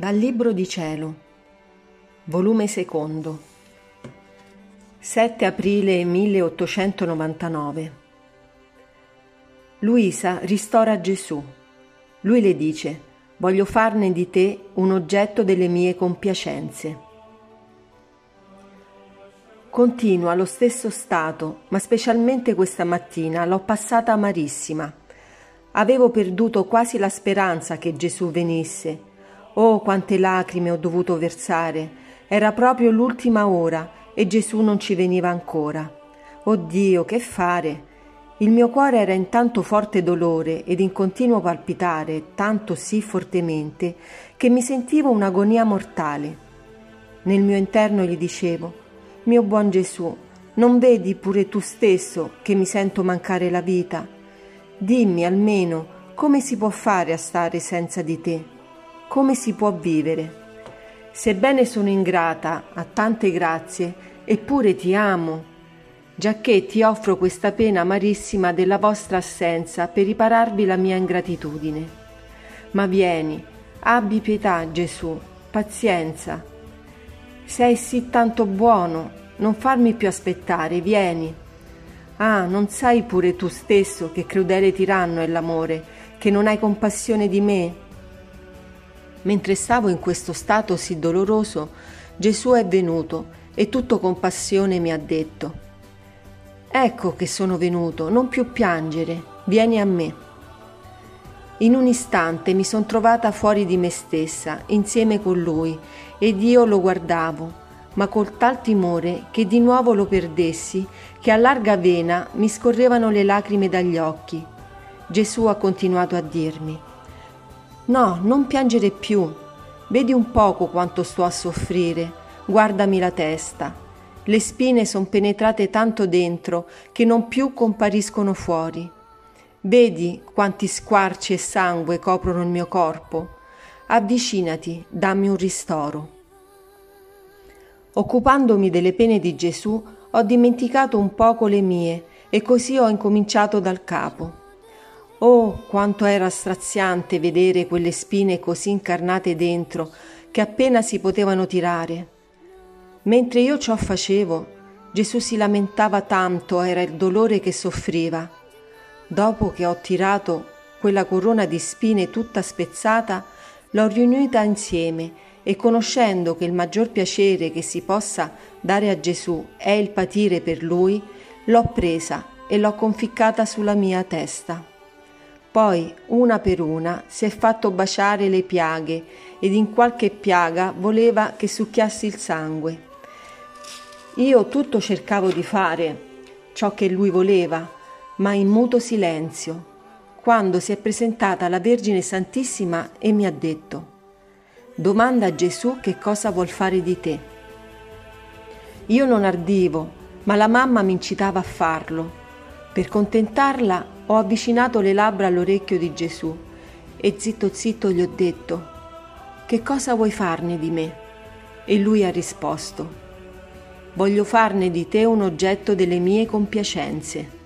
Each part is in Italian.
Dal Libro di Cielo, volume secondo, 7 aprile 1899. Luisa ristora Gesù. Lui le dice, voglio farne di te un oggetto delle mie compiacenze. Continua lo stesso stato, ma specialmente questa mattina l'ho passata amarissima. Avevo perduto quasi la speranza che Gesù venisse. Oh, quante lacrime ho dovuto versare. Era proprio l'ultima ora e Gesù non ci veniva ancora. Oh Dio, che fare? Il mio cuore era in tanto forte dolore ed in continuo palpitare, tanto sì fortemente, che mi sentivo un'agonia mortale. Nel mio interno gli dicevo, mio buon Gesù, non vedi pure tu stesso che mi sento mancare la vita? Dimmi almeno come si può fare a stare senza di te? Come si può vivere? Sebbene sono ingrata a tante grazie, eppure ti amo, giacché ti offro questa pena amarissima della vostra assenza per ripararvi la mia ingratitudine. Ma vieni, abbi pietà, Gesù, pazienza. Sei sì tanto buono non farmi più aspettare, vieni. Ah, non sai pure tu stesso che crudele tiranno è l'amore, che non hai compassione di me? Mentre stavo in questo stato sì doloroso, Gesù è venuto e tutto compassione mi ha detto, Ecco che sono venuto, non più piangere, vieni a me. In un istante mi son trovata fuori di me stessa, insieme con lui, ed io lo guardavo ma col tal timore che di nuovo lo perdessi, che a larga vena mi scorrevano le lacrime dagli occhi. Gesù ha continuato a dirmi, No, non piangere più, vedi un poco quanto sto a soffrire, guardami la testa. Le spine son penetrate tanto dentro che non più compariscono fuori. Vedi quanti squarci e sangue coprono il mio corpo. Avvicinati, dammi un ristoro. Occupandomi delle pene di Gesù, ho dimenticato un poco le mie e così ho incominciato dal capo. Oh, quanto era straziante vedere quelle spine così incarnate dentro che appena si potevano tirare. Mentre io ciò facevo, Gesù si lamentava tanto, era il dolore che soffriva. Dopo che ho tirato quella corona di spine tutta spezzata, l'ho riunita insieme e conoscendo che il maggior piacere che si possa dare a Gesù è il patire per lui, l'ho presa e l'ho conficcata sulla mia testa. Poi, una per una, si è fatto baciare le piaghe ed in qualche piaga voleva che succhiassi il sangue. Io tutto cercavo di fare ciò che lui voleva, ma in muto silenzio, quando si è presentata la Vergine Santissima e mi ha detto Domanda a Gesù che cosa vuol fare di te. Io non ardivo, ma la mamma mi incitava a farlo. Per contentarla ho avvicinato le labbra all'orecchio di Gesù e zitto zitto gli ho detto, che cosa vuoi farne di me? E lui ha risposto, voglio farne di te un oggetto delle mie compiacenze.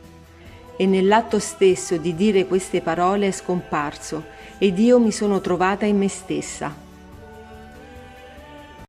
E nell'atto stesso di dire queste parole è scomparso ed io mi sono trovata in me stessa.